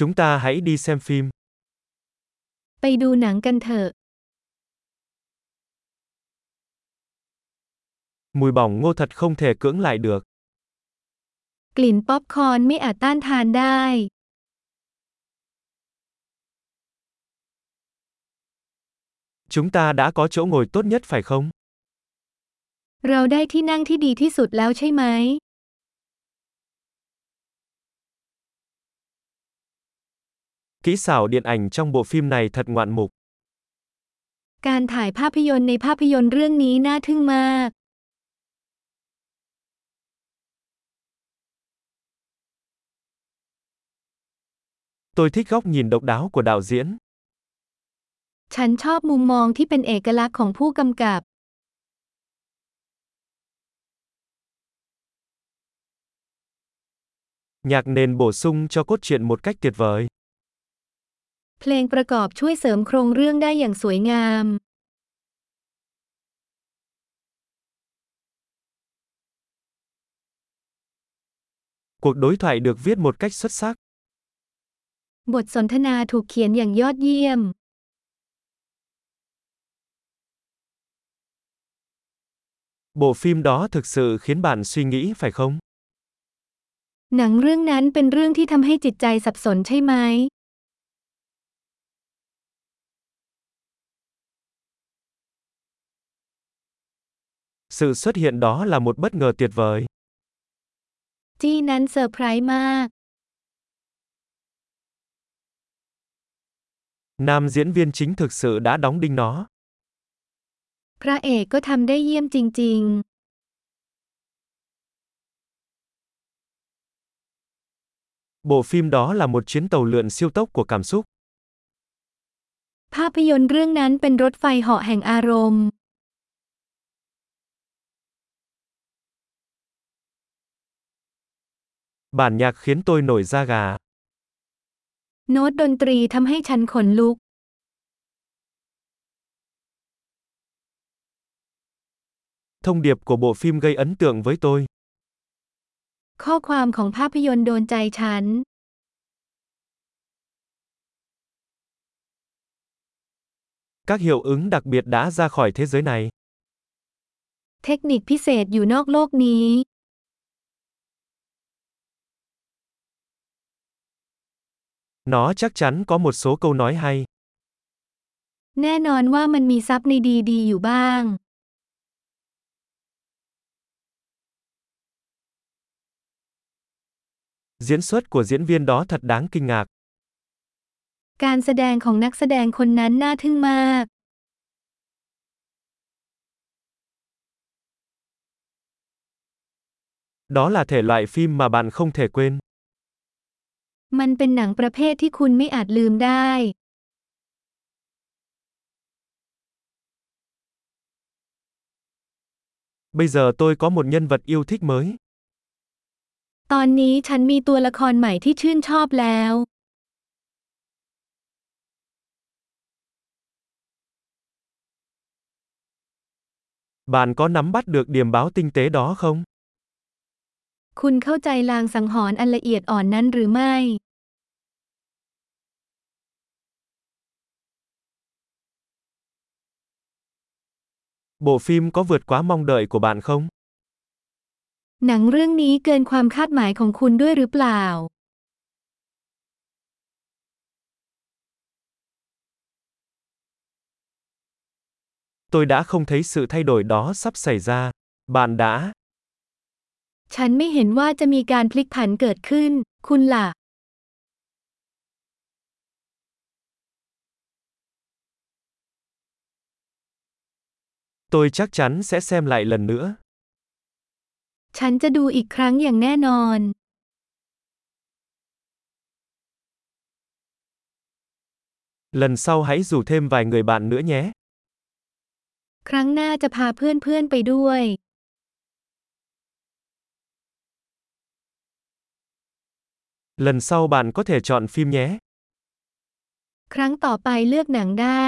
Chúng ta hãy đi xem phim. ไปดูหนังกันเถอะ Mùi bỏng ngô thật không thể cưỡng lại được. กลิ่นป๊อปคอร์นไม่อาจต้านทานได้ Chúng ta đã có chỗ ngồi tốt nhất phải không? เราได้ที่นั่งที่ดีที่สุดแล้วใช่ไหม Kỹ xảo điện ảnh trong bộ phim này thật ngoạn mục. การถ่ายภาพยนตร์ในภาพยนตร์เรื่องนี้น่าทึ่งมาก Tôi thích góc nhìn độc đáo của đạo diễn. ฉันชอบมุมมองที่เป็นเอกลักษณ์ของผู้กำกับ Nhạc nền bổ sung cho cốt truyện một cách tuyệt vời. เพลงประกอบช่วยเสริมโครงเรื่องได้อย่างสวยงาม Cuộc đối thoại được viết một cách xuất sắc. บทสนทนาถูกเขียนอย่างยอดเยี่ยม Bộ phim đó thực sự khiến bạn suy nghĩ phải không? หนังเรื่องนั้นเป็นเรื่องที่ทำให้จิตใจสับสนใช่ไหม Sự xuất hiện đó là một bất ngờ tuyệt vời. จี้นั้นเซอร์ไพรส์มาก Nam diễn viên chính thực sự đã đóng đinh nó. พระเอกก็ทำได้เยี่ยมจริง Bộ phim đó là một chuyến tàu lượn siêu tốc của cảm xúc. ๆ ภาพยนตร์เรื่องนั้นเป็นรถไฟเหาะแห่งอารมณ์ Bản nhạc khiến tôi nổi da gà. โน้ตดนตรีทำให้ฉันขนลุก Thông điệp của bộ phim gây ấn tượng với tôi. ข้อความของภาพยนตร์โดนใจฉัน Các hiệu ứng đặc biệt đã ra khỏi thế giới này. เทคนิคพิเศษอยู่นอกโลกนี้ Nó chắc chắn có một số câu nói hay. แน่นอนว่ามันมีซับในดีๆ อยู่บ้าง Diễn xuất của diễn viên đó thật đáng kinh ngạc. การแสดงของนักแสดงคนนั้นน่าทึ่งมาก Đó là thể loại phim mà bạn không thể quên. มันเป็นหนังประเภทที่คุณไม่อาจลืมได้ Bây giờ tôi có một nhân vật yêu thích mới. ตอนนี้ฉันมีตัวละครใหม่ที่ชื่นชอบแล้ว Bạn có nắm bắt được điểm báo tinh tế đó không? คุณเข้าใจลางสังหรณ์อันละเอียดอ่อนนั้นหรือไม่ Bộ phim có vượt quá mong đợi của bạn không? หนังเรื่องนี้เกินความคาดหมายของคุณด้วยหรือเปล่า Tôi đã không thấy sự thay đổi đó sắp xảy ra. Bạn đã. ฉันไม่เห็นว่าจะมีการพลิกผันเกิดขึ้น คุณล่ะ Tôi chắc chắn sẽ xem lại lần nữa. ฉันจะดูอีกครั้งอย่างแน่นอน Lần sau hãy rủ thêm vài người bạn nữa nhé. ครั้งหน้าจะพาเพื่อนๆไปด้วย Lần sau bạn có thể chọn phim nhé. ครั้งต่อไปเลือกหนังได้